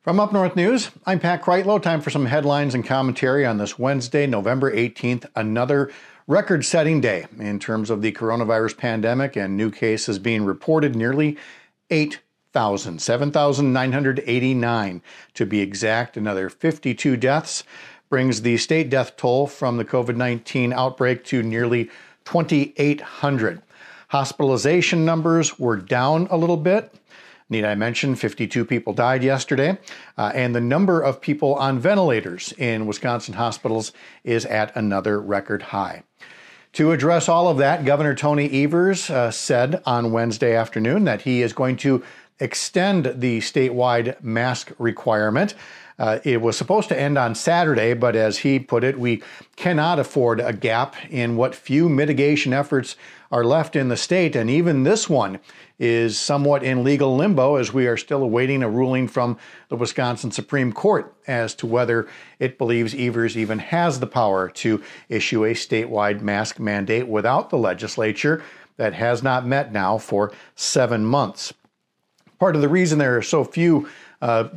From Up North News, I'm Pat Kreitlow. Time for some headlines and commentary on this Wednesday, November 18th, another record setting day in terms of the coronavirus pandemic and new cases being reported nearly 8,000, 7,989 to be exact. Another 52 deaths brings the state death toll from the COVID 19 outbreak to nearly 2,800. Hospitalization numbers were down a little bit. Need I mention 52 people died yesterday, uh, and the number of people on ventilators in Wisconsin hospitals is at another record high. To address all of that, Governor Tony Evers uh, said on Wednesday afternoon that he is going to extend the statewide mask requirement. Uh, it was supposed to end on Saturday, but as he put it, we cannot afford a gap in what few mitigation efforts are left in the state. And even this one is somewhat in legal limbo as we are still awaiting a ruling from the Wisconsin Supreme Court as to whether it believes Evers even has the power to issue a statewide mask mandate without the legislature that has not met now for seven months. Part of the reason there are so few uh,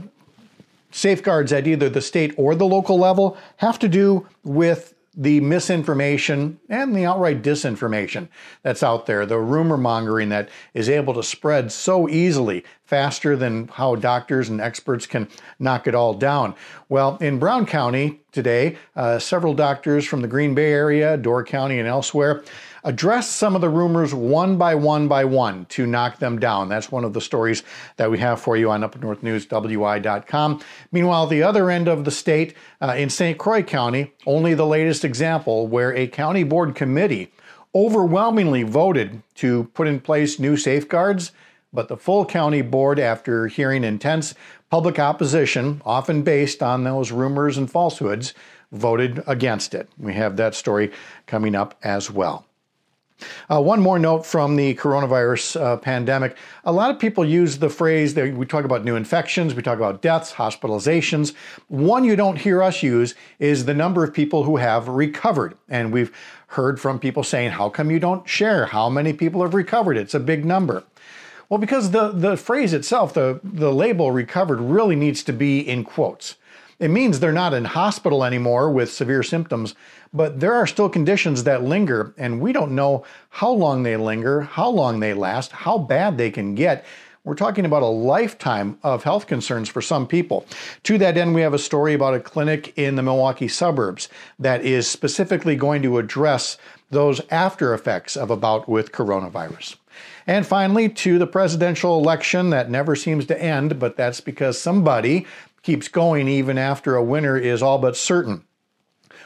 safeguards at either the state or the local level have to do with the misinformation and the outright disinformation that's out there, the rumor mongering that is able to spread so easily, faster than how doctors and experts can knock it all down. Well, in Brown County today, uh, several doctors from the Green Bay area, Door County, and elsewhere address some of the rumors one by one by one to knock them down. That's one of the stories that we have for you on UpNorthNewsWI.com. Meanwhile, the other end of the state, uh, in St. Croix County, only the latest example where a county board committee overwhelmingly voted to put in place new safeguards, but the full county board, after hearing intense public opposition, often based on those rumors and falsehoods, voted against it. We have that story coming up as well. Uh, one more note from the coronavirus uh, pandemic. A lot of people use the phrase that we talk about new infections, we talk about deaths, hospitalizations. One you don't hear us use is the number of people who have recovered. And we've heard from people saying, How come you don't share how many people have recovered? It's a big number. Well, because the, the phrase itself, the, the label recovered, really needs to be in quotes. It means they're not in hospital anymore with severe symptoms, but there are still conditions that linger, and we don't know how long they linger, how long they last, how bad they can get. We're talking about a lifetime of health concerns for some people. To that end, we have a story about a clinic in the Milwaukee suburbs that is specifically going to address those after effects of a bout with coronavirus. And finally, to the presidential election that never seems to end, but that's because somebody keeps going even after a winner is all but certain.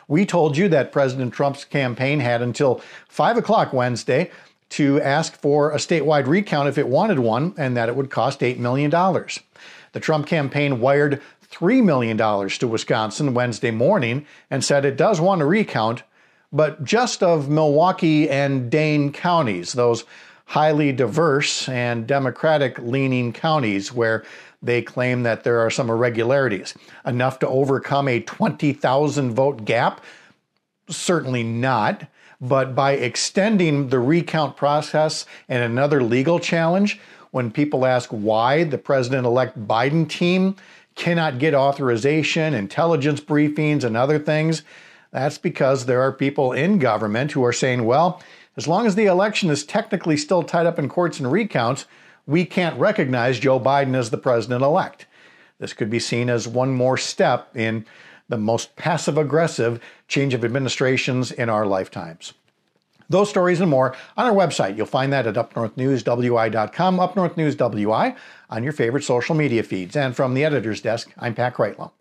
We told you that President Trump's campaign had until 5 o'clock Wednesday to ask for a statewide recount if it wanted one, and that it would cost $8 million. The Trump campaign wired $3 million to Wisconsin Wednesday morning and said it does want a recount, but just of Milwaukee and Dane counties, those highly diverse and Democratic leaning counties where they claim that there are some irregularities. Enough to overcome a 20,000 vote gap? Certainly not. But by extending the recount process and another legal challenge, when people ask why the president elect Biden team cannot get authorization, intelligence briefings, and other things, that's because there are people in government who are saying, well, as long as the election is technically still tied up in courts and recounts, we can't recognize Joe Biden as the president elect. This could be seen as one more step in the most passive aggressive change of administrations in our lifetimes. Those stories and more on our website. You'll find that at upnorthnewswi.com, upnorthnewswi on your favorite social media feeds. And from the editor's desk, I'm Pat Kreitlow.